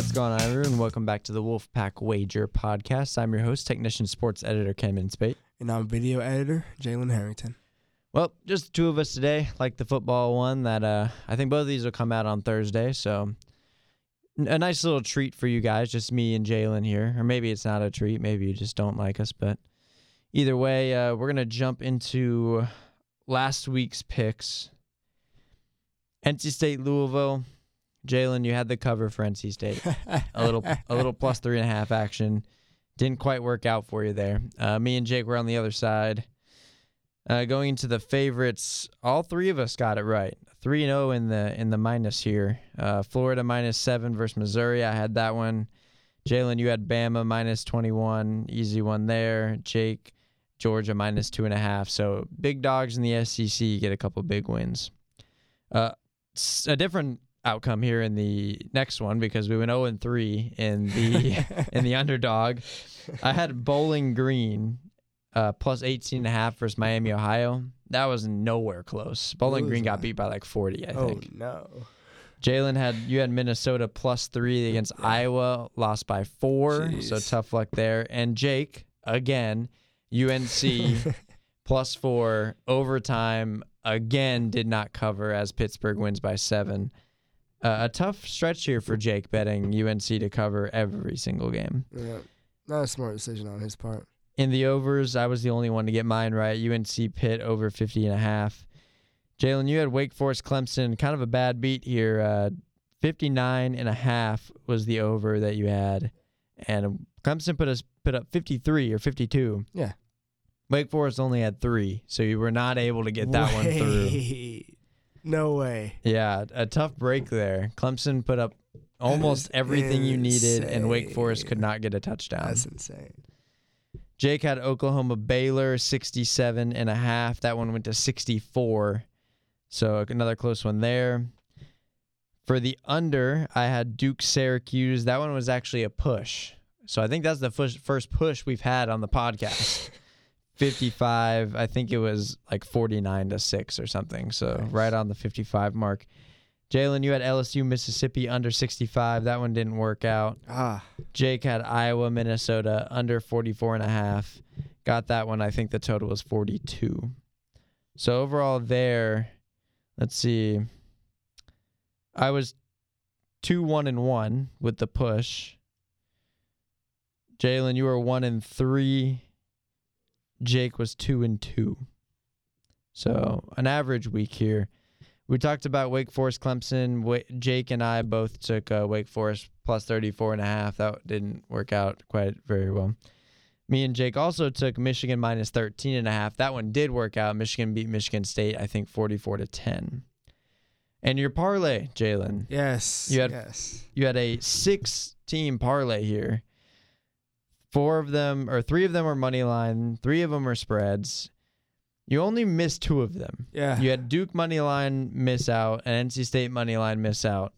What's going on, everyone? Welcome back to the Wolfpack Wager podcast. I'm your host, technician sports editor Cameron Spate. And I'm video editor Jalen Harrington. Well, just the two of us today, like the football one. That uh, I think both of these will come out on Thursday, so a nice little treat for you guys. Just me and Jalen here, or maybe it's not a treat. Maybe you just don't like us, but either way, uh, we're gonna jump into last week's picks. NC State, Louisville. Jalen, you had the cover for NC State. a little a little plus three and a half action. Didn't quite work out for you there. Uh, me and Jake were on the other side. Uh, going into the favorites, all three of us got it right. Three and zero in the in the minus here. Uh, Florida minus seven versus Missouri. I had that one. Jalen, you had Bama minus twenty one. Easy one there. Jake, Georgia minus two and a half. So big dogs in the SEC you get a couple big wins. Uh, a different outcome here in the next one because we went 0 and 3 in the in the underdog. I had Bowling Green uh, plus 18 and a half versus Miami, Ohio. That was nowhere close. Bowling Green got beat by like 40, I think. oh no. Jalen had you had Minnesota plus three against Iowa, lost by four, so tough luck there. And Jake again, UNC plus four overtime again did not cover as Pittsburgh wins by seven. Uh, a tough stretch here for Jake betting UNC to cover every single game. yeah. Not a smart decision on his part. In the overs, I was the only one to get mine right. UNC Pitt over 50 and a half. Jalen, you had Wake Forest Clemson, kind of a bad beat here. Uh, 59 and a half was the over that you had. And Clemson put us put up 53 or 52. Yeah. Wake Forest only had three, so you were not able to get that one through. No way. Yeah, a tough break there. Clemson put up almost everything you needed, and Wake Forest could not get a touchdown. That's insane. Jake had Oklahoma Baylor 67 and a half. That one went to 64. So another close one there. For the under, I had Duke Syracuse. That one was actually a push. So I think that's the first push we've had on the podcast. 55. I think it was like 49 to 6 or something. So Nice. right on the 55 mark. Jalen, you had LSU Mississippi under 65. That one didn't work out. Ah. Jake had Iowa, Minnesota under 44 and a half. Got that one. I think the total was 42. So overall there, let's see. I was 2 1 and 1 with the push. Jalen, you were 1 and 3. Jake was 2 and 2. So, an average week here. We talked about Wake Forest Clemson. Jake and I both took uh, Wake Forest plus 34 and a half. That didn't work out quite very well. Me and Jake also took Michigan minus 13 and a half. That one did work out. Michigan beat Michigan State, I think 44 to 10. And your parlay, Jalen. Yes. You had- yes. You had a six team parlay here. Four of them, or three of them are money line, three of them are spreads. You only missed two of them. Yeah. You had Duke money line miss out and NC State money line miss out.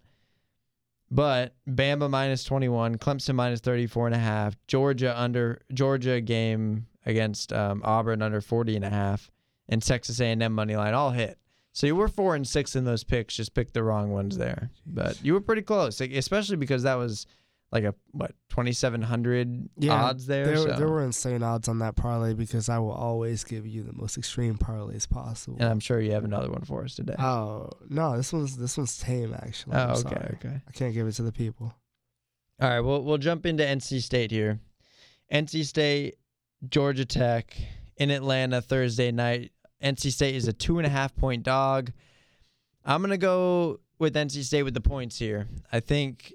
But Bama minus 21, Clemson minus 34 and a half, Georgia under Georgia game against um, Auburn under 40 and a half, and Texas A&M money line all hit. So you were 4 and 6 in those picks, just picked the wrong ones there. But you were pretty close, like, especially because that was like a what 2700 Yeah, odds there. There, so. there were insane odds on that parlay because I will always give you the most extreme parlays possible. and I'm sure you have another one for us today. oh no, this one's this one's tame actually. I'm oh, okay, sorry. okay. I can't give it to the people. All right, well, we'll jump into NC State here. NC State, Georgia Tech in Atlanta Thursday night. NC State is a two and a half point dog. I'm gonna go with NC State with the points here. I think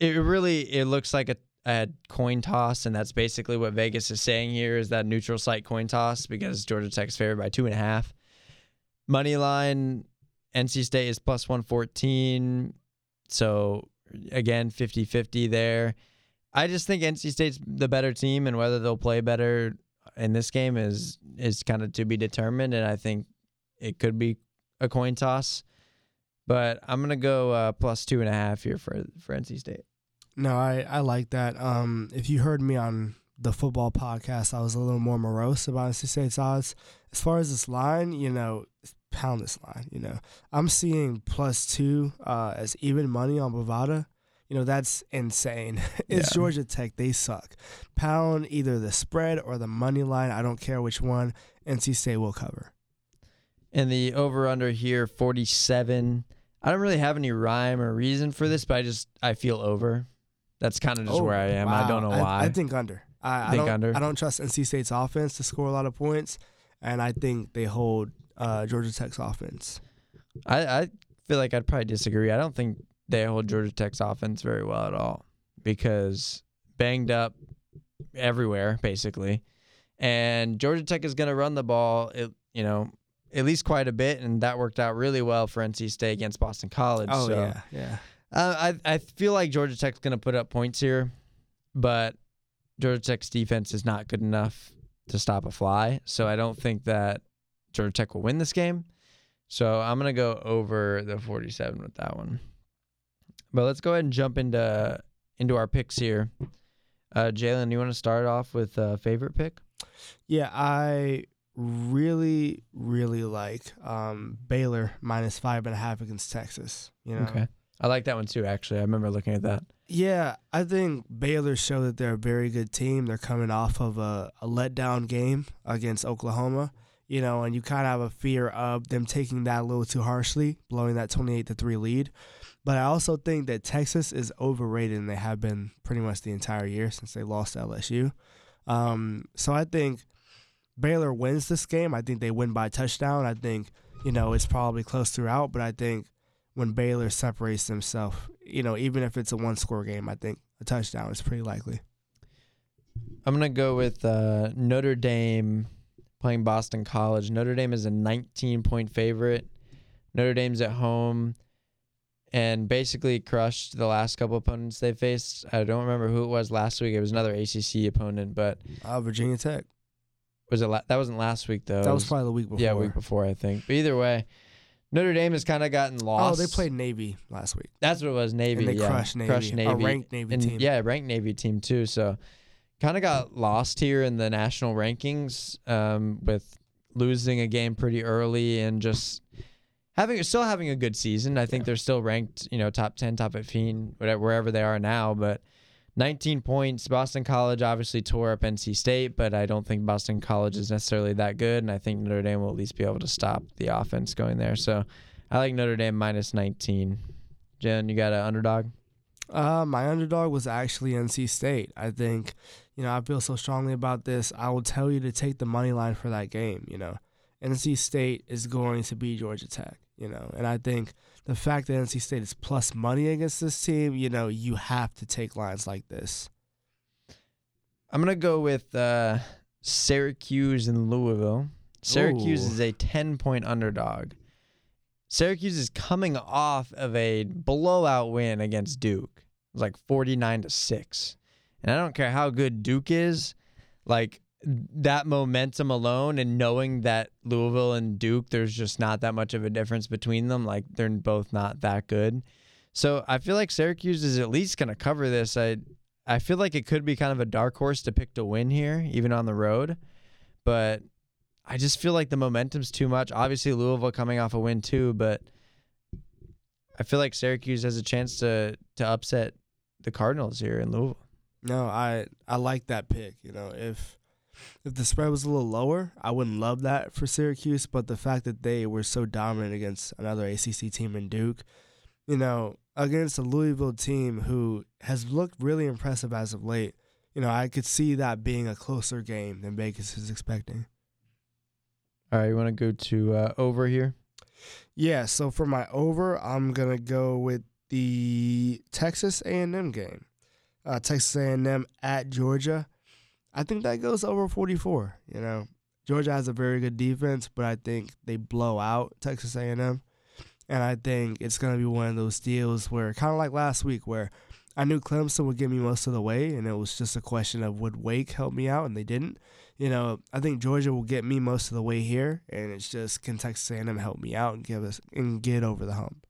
it really it looks like a, a coin toss, and that's basically what Vegas is saying here is that neutral site coin toss because Georgia Tech's favored by two and a half. Money line, NC State is plus one fourteen. So again 50-50 there. I just think NC State's the better team and whether they'll play better in this game is is kind of to be determined and I think it could be a coin toss. But I'm gonna go uh, plus two and a half here for for NC State. No, I, I like that. Um, if you heard me on the football podcast, I was a little more morose about NC State's odds. As far as this line, you know, pound this line. You know, I'm seeing plus two uh, as even money on Bovada. You know, that's insane. it's Yeah. Georgia Tech. They suck. Pound either the spread or the money line. I don't care which one. NC State will cover. And the over under here, 47. I don't really have any rhyme or reason for this, but I just I feel over. That's kind of just where I am. I don't know Oh, wow. why. I, think under. I, I Think don't, under? I don't trust NC State's offense to score a lot of points, and I think they hold uh, Georgia Tech's offense. I, I feel like I'd probably disagree. I don't think they hold Georgia Tech's offense very well at all because banged up everywhere basically, and Georgia Tech is going to run the ball. It, you know, at least quite a bit, and that worked out really well for NC State against Boston College. Oh so. yeah, yeah. Uh, I I feel like Georgia Tech's going to put up points here, but Georgia Tech's defense is not good enough to stop a fly. So I don't think that Georgia Tech will win this game. So I'm going to go over the 47 with that one. But let's go ahead and jump into into our picks here. Uh, Jalen, you want to start off with a favorite pick? Yeah, I really, really like um, Baylor minus five and a half against Texas. You know, Okay. I like that one too. Actually, I remember looking at that. Yeah, I think Baylor showed that they're a very good team. They're coming off of a, a letdown game against Oklahoma, you know, and you kind of have a fear of them taking that a little too harshly, blowing that 28 to 3 lead. But I also think that Texas is overrated, and they have been pretty much the entire year since they lost to LSU. Um, so I think Baylor wins this game. I think they win by touchdown. I think, you know, it's probably close throughout, but I think when Baylor separates themselves, you know, even if it's a one score game, I think a touchdown is pretty likely. I'm gonna go with uh, Notre Dame playing Boston College. Notre Dame is a 19 point favorite. Notre Dame's at home and basically crushed the last couple opponents they faced. I don't remember who it was last week. It was another ACC opponent, but Uh, Virginia Tech. Was it la- that wasn't last week though? That It was probably the week before. yeah, week before I think. But either way, Notre Dame has kind of gotten lost. Oh, they played Navy last week. That's what it was. Navy. and they yeah. crushed Navy. Crushed Navy. A ranked Navy and team. yeah, ranked Navy team too. So kind of got lost here in the national rankings um, with losing a game pretty early and just having still having a good season. I think Yeah. they're still ranked, you know, top ten, top fifteen, whatever wherever they are now. But 19 points. Boston College obviously tore up NC State, but I don't think Boston College is necessarily that good, and I think Notre Dame will at least be able to stop the offense going there. So I like Notre Dame minus 19. Jen, you got an underdog? Uh, my underdog was actually NC State. I think, you know, I feel so strongly about this. I will tell you to take the money line for that game. You know, NC State is going to be Georgia Tech. You know, and I think the fact that NC State is plus money against this team, you know, you have to take lines like this. I'm gonna go with uh, Syracuse and Louisville. Syracuse Ooh. is a 10 point underdog. Syracuse is coming off of a blowout win against Duke. It was like 49 to 6. And I don't care how good Duke is, like that momentum alone and knowing that Louisville and Duke, there's just not that much of a difference between them. Like they're both not that good. So I feel like Syracuse is at least going to cover this. I I feel like it could be kind of a dark horse to pick to win here, even on the road. But I just feel like the momentum's too much. Obviously, Louisville coming off a win too, but I feel like Syracuse has a chance to to upset the Cardinals here in Louisville. No, I I like that pick. You know, if if the spread was a little lower, I wouldn't love that for Syracuse. But the fact that they were so dominant against another ACC team in Duke, you know, against a Louisville team who has looked really impressive as of late, you know, I could see that being a closer game than Vegas is expecting. All right, you want to go to uh, over here? Yeah, so for my over, I'm gonna go with the Texas A&M game. Uh, Texas A&M at Georgia. I think that goes over 44. You know, Georgia has a very good defense, but I think they blow out Texas A&M, and I think it's gonna be one of those deals where, kind of like last week, where I knew Clemson would get me most of the way, and it was just a question of would Wake help me out, and they didn't. You know, I think Georgia will get me most of the way here, and it's just can Texas A&M help me out and give us and get over the hump.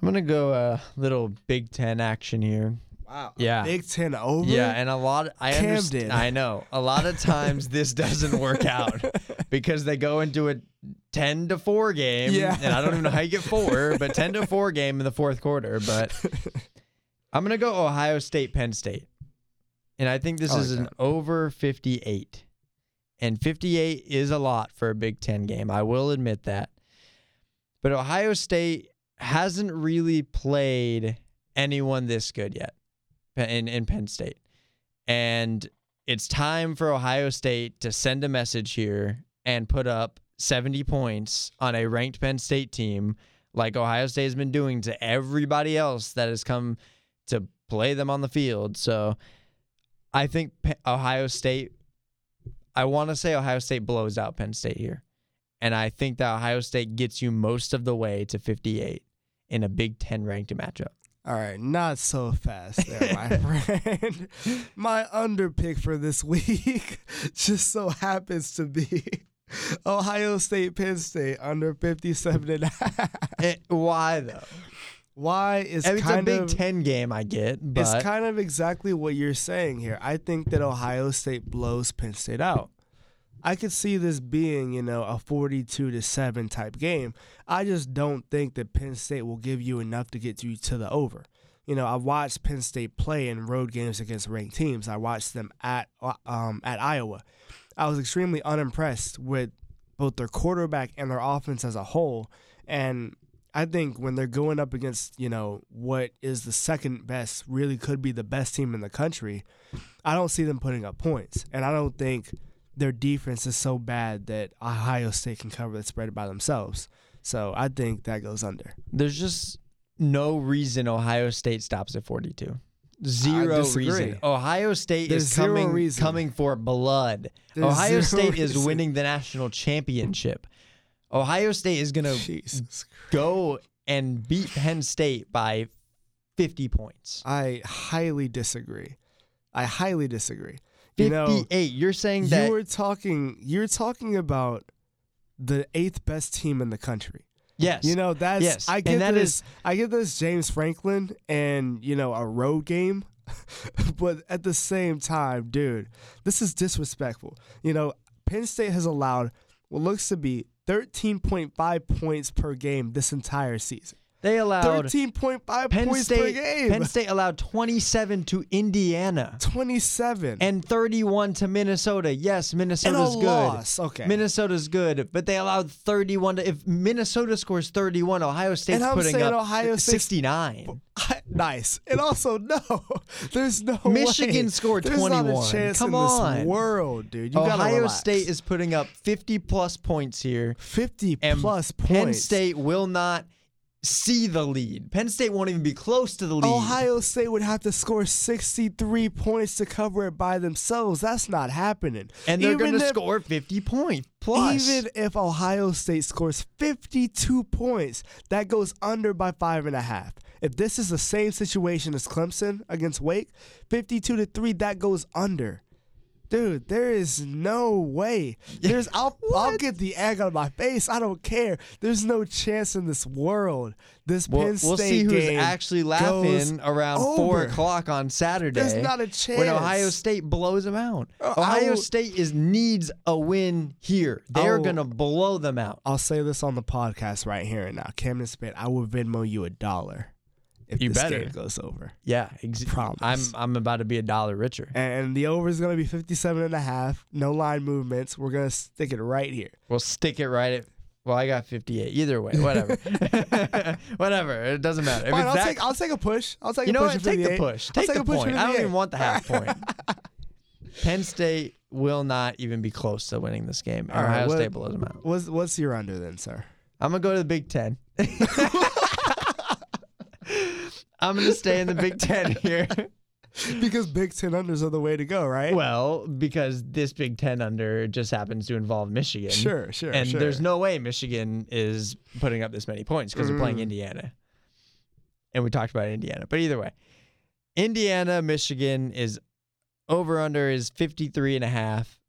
I'm gonna go a little Big Ten action here. Wow. Yeah. Big Ten over. Yeah, and a lot. I Camden. understand. I know a lot of times this doesn't work out because they go into a ten to four game. Yeah. and I don't even know how you get four, but ten to four game in the fourth quarter. But I'm gonna go Ohio State, Penn State, and I think this I like is an that. over 58, and 58 is a lot for a Big Ten game. I will admit that, but Ohio State hasn't really played anyone this good yet in in Penn State, and it's time for Ohio State to send a message here and put up 70 points on a ranked Penn State team like Ohio State has been doing to everybody else that has come to play them on the field. So I think Ohio State, I want to say Ohio State blows out Penn State here. And I think that Ohio State gets you most of the way to 58 in a Big Ten ranked matchup. All right, not so fast there, my friend. My under pick for this week just so happens to be Ohio State Penn State under 57 and a half. Eh, why though? Why is it's a Big of Ten game, I get, but it's kind of exactly what you're saying here. I think that Ohio State blows Penn State out. I could see this being, you know, a 42 to 7 type game. I just don't think that Penn State will give you enough to get you to the over. You know, I watched Penn State play in road games against ranked teams. I watched them at um, at Iowa. I was extremely unimpressed with both their quarterback and their offense as a whole. And I think when they're going up against, you know, what is the second best, really could be the best team in the country, I don't see them putting up points. And I don't think their defense is so bad that Ohio State can cover the spread by themselves. So I think that goes under. there's just no reason Ohio State stops at 42. Zero reason. Ohio State There's is coming reason. coming for blood. There's Ohio State is winning the national championship. Ohio State is going to go and beat Penn State by 50 points. I highly disagree. I highly disagree. You know, 58. You're saying that you were talking you're talking about the eighth best team in the country. yes. You know, that's Yes, I get that this I get this James Franklin and, you know, a road game. but at the same time, dude, this is disrespectful. You know, Penn State has allowed what looks to be 13.5 points per game this entire season. They allowed 13.5 Penn points per State game. Penn State allowed 27 to Indiana 27. and 31 to Minnesota. Yes, And a good. loss. Okay. Minnesota's good, but they allowed 31 to if Minnesota scores 31, Ohio State's putting up Ohio State's- 69. nice. And also, no, there's no Michigan way. scored There's not 21. a chance Come in this on. world, dude. You Ohio. State is putting up 50 plus points here. 50 And plus Penn points. State will not see the lead. Penn State won't even be close to the lead. Ohio State would have to score 63 points to cover it by themselves. That's not happening. and they're going to score 50 points plus. Even if Ohio State scores 52 points, that goes under by five and a half. If this is the same situation as Clemson against Wake, 52 to three, that goes under. Dude, there is no way. There's I'll I'll get the egg out of my face. I don't care. There's no chance in this world. This We'll, Penn State we'll see who's game actually goes laughing around four over. o'clock on Saturday. There's not a chance. when Ohio State blows them out. Uh, I Ohio will- State is needs a win here. They're will- gonna blow them out. I'll say this on the podcast right here and now. Camden Spade, I will Venmo you a dollar if You this better. game goes over. Yeah, ex- Promise. I'm I'm about to be a dollar richer. And the over is going to be 57 and a half. No line movements. We're going to stick it right here. We'll stick it right at. Well, I got 58. Either way, whatever, whatever. It doesn't matter. Fine, I'll that- take I'll take a push. I'll take you a know what? Take the push. Take, the push point. I don't even want the half point. Penn State will not even be close to winning this game. All right, Ohio what- State blows them out. What's what's your under then, sir? I'm gonna go to the Big Ten. I'm gonna stay in the Big Ten here. because Big Ten unders are the way to go, right? well, because this Big Ten under just happens to involve Michigan. sure, sure, And sure. there's no way Michigan is putting up this many points because they're playing Mm. Indiana. And we talked about Indiana. But either way, Indiana, Michigan is over under is 53 and a half.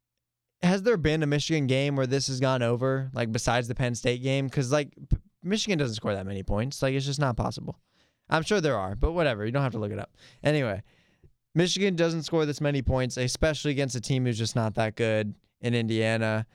Has there been a Michigan game where this has gone over, like besides the Penn State game? Because like Michigan doesn't score that many points. Like it's just not possible. I'm sure there are, but whatever. You don't have to look it up. Anyway, Michigan doesn't score this many points, especially against a team who's just not that good in Indiana.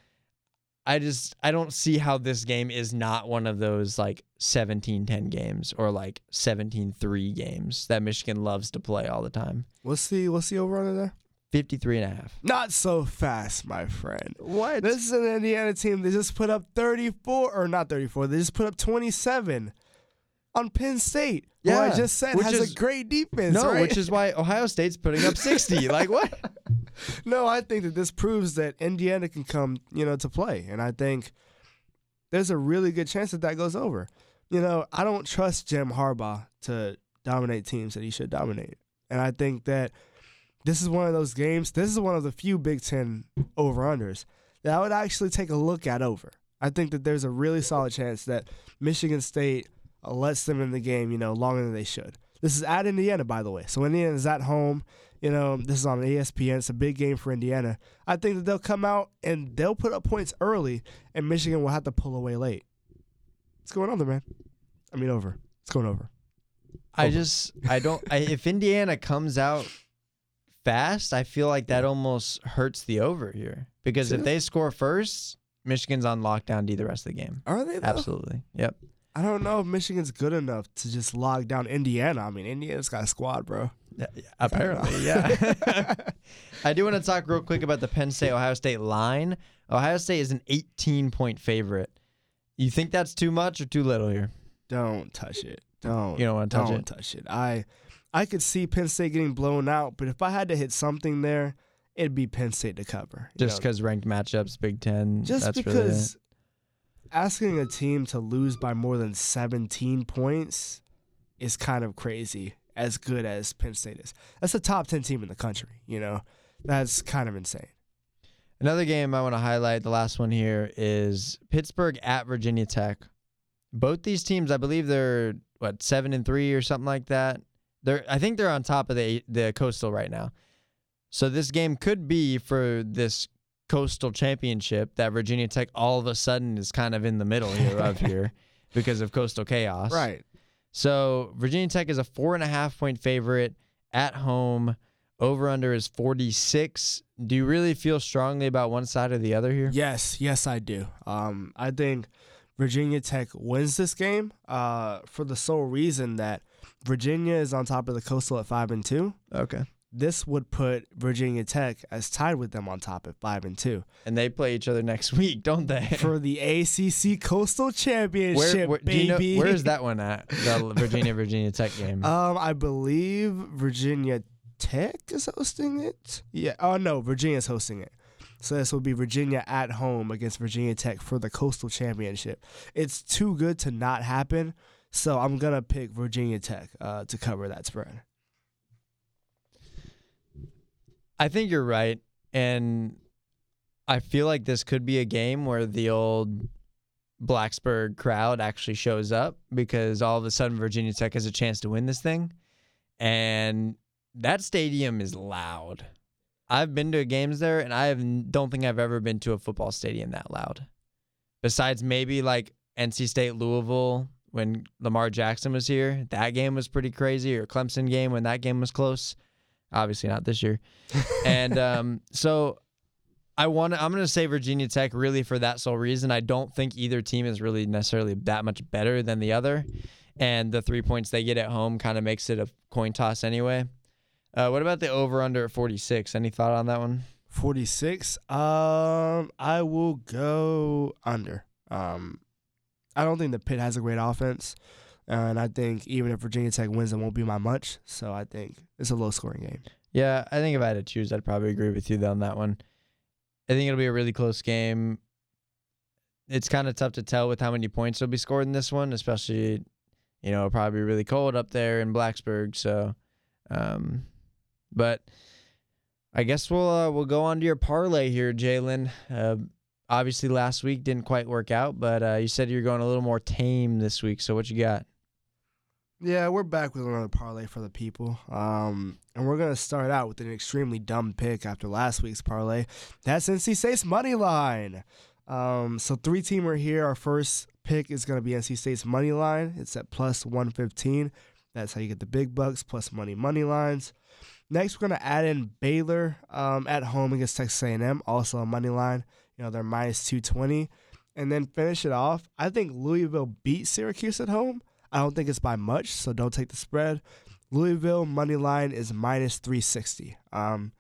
I just I don't see how this game is not one of those like 17-10 games or like 17-3 games that Michigan loves to play all the time. What's the what's the over under there? 53 and a half. Not so fast, my friend. What? This is an Indiana team. They just put up 34 or not 34. They just put up 27 on Penn State. Yeah, I just said which has is, a great defense. No, right? which is why Ohio State's putting up 60. like what? No, I think that this proves that Indiana can come, you know, to play, and I think there's a really good chance that that goes over. You know, I don't trust Jim Harbaugh to dominate teams that he should dominate, and I think that this is one of those games. This is one of the few Big Ten over unders that I would actually take a look at over. I think that there's a really solid chance that Michigan State Uh, lets them in the game, you know, longer than they should. This is at Indiana, by the way. So Indiana is at home. You know, this is on ESPN. It's a big game for Indiana. I think that they'll come out and they'll put up points early, and Michigan will have to pull away late. What's going on there, man? I mean, over. It's going over. I Over. just I don't I, if Indiana comes out fast, I feel like that almost hurts the over here because if they score first, Michigan's on lockdown D the rest of the game. Are they? Though? Absolutely. Yep. I don't know if Michigan's good enough to just log down Indiana. I mean, Indiana's got a squad, bro. Yeah, yeah, apparently, yeah. I do want to talk real quick about the Penn State Ohio State line. Ohio State is an 18 point favorite. You think that's too much or too little here? Don't touch it. Don't. You don't want to touch don't it. touch it. I I could see Penn State getting blown out, but if I had to hit something there, it'd be Penn State to cover. Just because ranked matchups, Big Ten. just that's really it. because asking a team to lose by more than 17 points is kind of crazy as good as Penn State is. That's a top 10 team in the country, you know. That's kind of insane. Another game I want to highlight, the last one here, is Pittsburgh at Virginia Tech. Both these teams, I believe they're what seven and three or something like that. They're, I think they're on top of the the coastal right now. So this game could be for this coastal championship that Virginia Tech all of a sudden is kind of in the middle here of here because of coastal chaos. Right. So Virginia Tech is a four and a half point favorite at home. Over under is 46. Do you really feel strongly about one side or the other here? Yes, yes, I do. Um, I think Virginia Tech wins this game uh, for the sole reason that Virginia is on top of the coastal at five and two. Okay. This would put Virginia Tech as tied with them on top at five and two And they play each other next week, don't they? for the ACC Coastal Championship, where, where, do you know, baby. where is that one at? The Virginia Virginia Tech game. Um, I believe Virginia Tech is hosting it. Yeah. Oh no, Virginia's hosting it. So this will be Virginia at home against Virginia Tech for the Coastal Championship. It's too good to not happen. So I'm gonna pick Virginia Tech uh, to cover that spread. I think you're right. And I feel like this could be a game where the old Blacksburg crowd actually shows up because all of a sudden Virginia Tech has a chance to win this thing. And that stadium is loud. I've been to games there and I have, don't think I've ever been to a football stadium that loud. Besides maybe like NC State Louisville when Lamar Jackson was here. That game was pretty crazy. Or Clemson game when that game was close. Obviously not this year. and um, so I want I'm going to say Virginia Tech really for that sole reason. I don't think either team is really necessarily that much better than the other, and the three points they get at home kind of makes it a coin toss anyway. Uh, what about the over under at 46? Any thought on that one? 46. Um, I will go under. Um, I don't think the Pitt has a great offense, and I think even if Virginia Tech wins, it won't be by much. So I think it's a low scoring game. Yeah, I think if I had to choose, I'd probably agree with you on that one. I think it'll be a really close game. It's kind of tough to tell with how many points will be scored in this one, especially, you know, it'll probably be really cold up there in Blacksburg. So, um, but I guess we'll uh, we'll go on to your parlay here, Jalen. Uh, obviously, last week didn't quite work out, but uh, you said you're going a little more tame this week. So, what you got? Yeah, we're back with another parlay for the people. Um, and we're gonna start out with an extremely dumb pick after last week's parlay. That's NC State's money line. Um, so three teamer here. Our first pick is gonna be NC State's money line. It's at plus one fifteen. That's how you get the big bucks plus money money lines. Next, we're gonna add in Baylor um, at home against Texas A&M, also a money line. You know, they're minus 220. And then finish it off. I think Louisville beat Syracuse at home. I don't think it's by much, so don't take the spread. Louisville money line is minus 360. Um,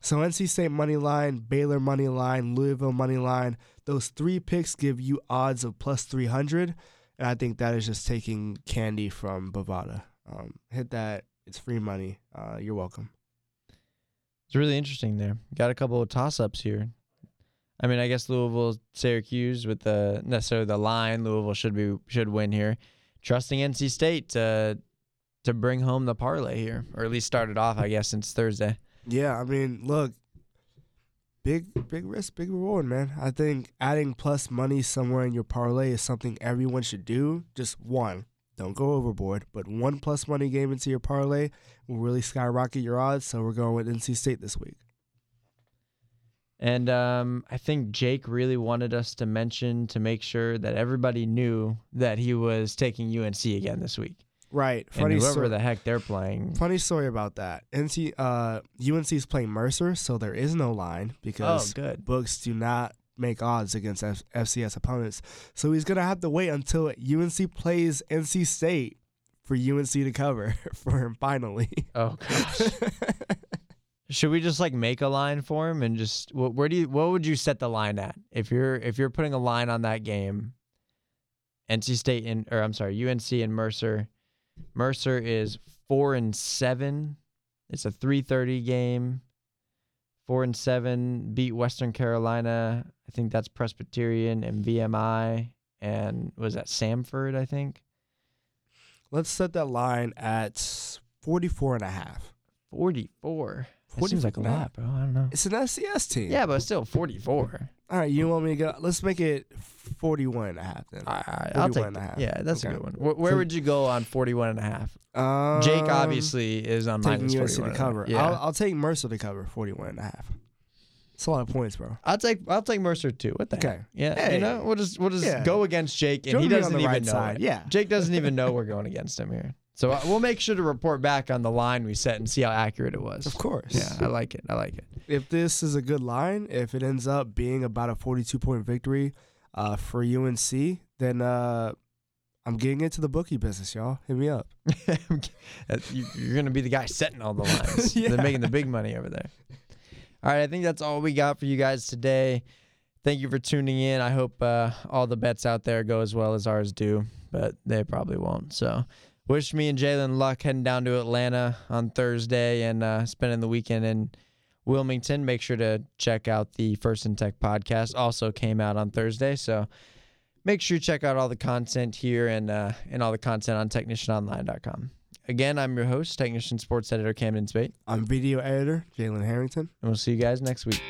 so NC State money line, Baylor money line, Louisville money line. Those three picks give you odds of plus 300. And I think that is just taking candy from Bovada. Um, hit that. It's free money. Uh, you're welcome. It's really interesting there. Got a couple of toss ups here. I mean, I guess Louisville, Syracuse with the necessarily the line. Louisville should be should win here. Trusting NC State to to bring home the parlay here, or at least start it off. I guess since Thursday. Yeah, I mean, look, big big risk, big reward, man. I think adding plus money somewhere in your parlay is something everyone should do. Just one, don't go overboard, but one plus money game into your parlay will really skyrocket your odds. So we're going with NC State this week. And um, I think Jake really wanted us to mention to make sure that everybody knew that he was taking UNC again this week. Right. Funny and whoever so- the heck they're playing. Funny story about that. NC uh UNC is playing Mercer, so there is no line because oh, good. books do not make odds against F- FCS opponents. So he's gonna have to wait until UNC plays NC State for UNC to cover for him finally. Oh gosh. Should we just like make a line for him and just what where do you what would you set the line at if you're if you're putting a line on that game? NC State and or I'm sorry UNC and Mercer Mercer is four and seven. It's a three thirty game. Four and seven beat Western Carolina. I think that's Presbyterian and VMI and was that Samford, I think. Let's set that line at 44 and a half. 44. That seems like a lot, bro. I don't know. It's an FCS team. Yeah, but still 44. All right, you want me to go? Let's make it 41 and a half then. All right, I'll take that. Yeah, that's okay. a good one. Where, where so, would you go on 41 and a half? Um, Jake obviously is on taking minus UNC to cover. Yeah. I'll, I'll take Mercer to cover 41 and a half. It's a lot of points, bro. I'll take I'll take Mercer too. What the okay? Heck? Yeah, hey. you know we'll just we'll just yeah. go against Jake, and Join he doesn't even right know. Side. It. Yeah, Jake doesn't even know we're going against him here. So uh, we'll make sure to report back on the line we set and see how accurate it was. Of course. Yeah, I like it. I like it. If this is a good line, if it ends up being about a 42 point victory uh, for UNC, then uh, I'm getting into the bookie business, y'all. Hit me up. You're going to be the guy setting all the lines. yeah. They're making the big money over there. All right, I think that's all we got for you guys today. Thank you for tuning in. I hope uh, all the bets out there go as well as ours do, but they probably won't. So wish me and Jalen luck heading down to Atlanta on Thursday and uh, spending the weekend in Wilmington. Make sure to check out the First and Tech podcast. Also came out on Thursday, so make sure you check out all the content here and uh, and all the content on technicianonline.com. Again, I'm your host, technician sports editor Camden Spate. I'm video editor Jalen Harrington, and we'll see you guys next week.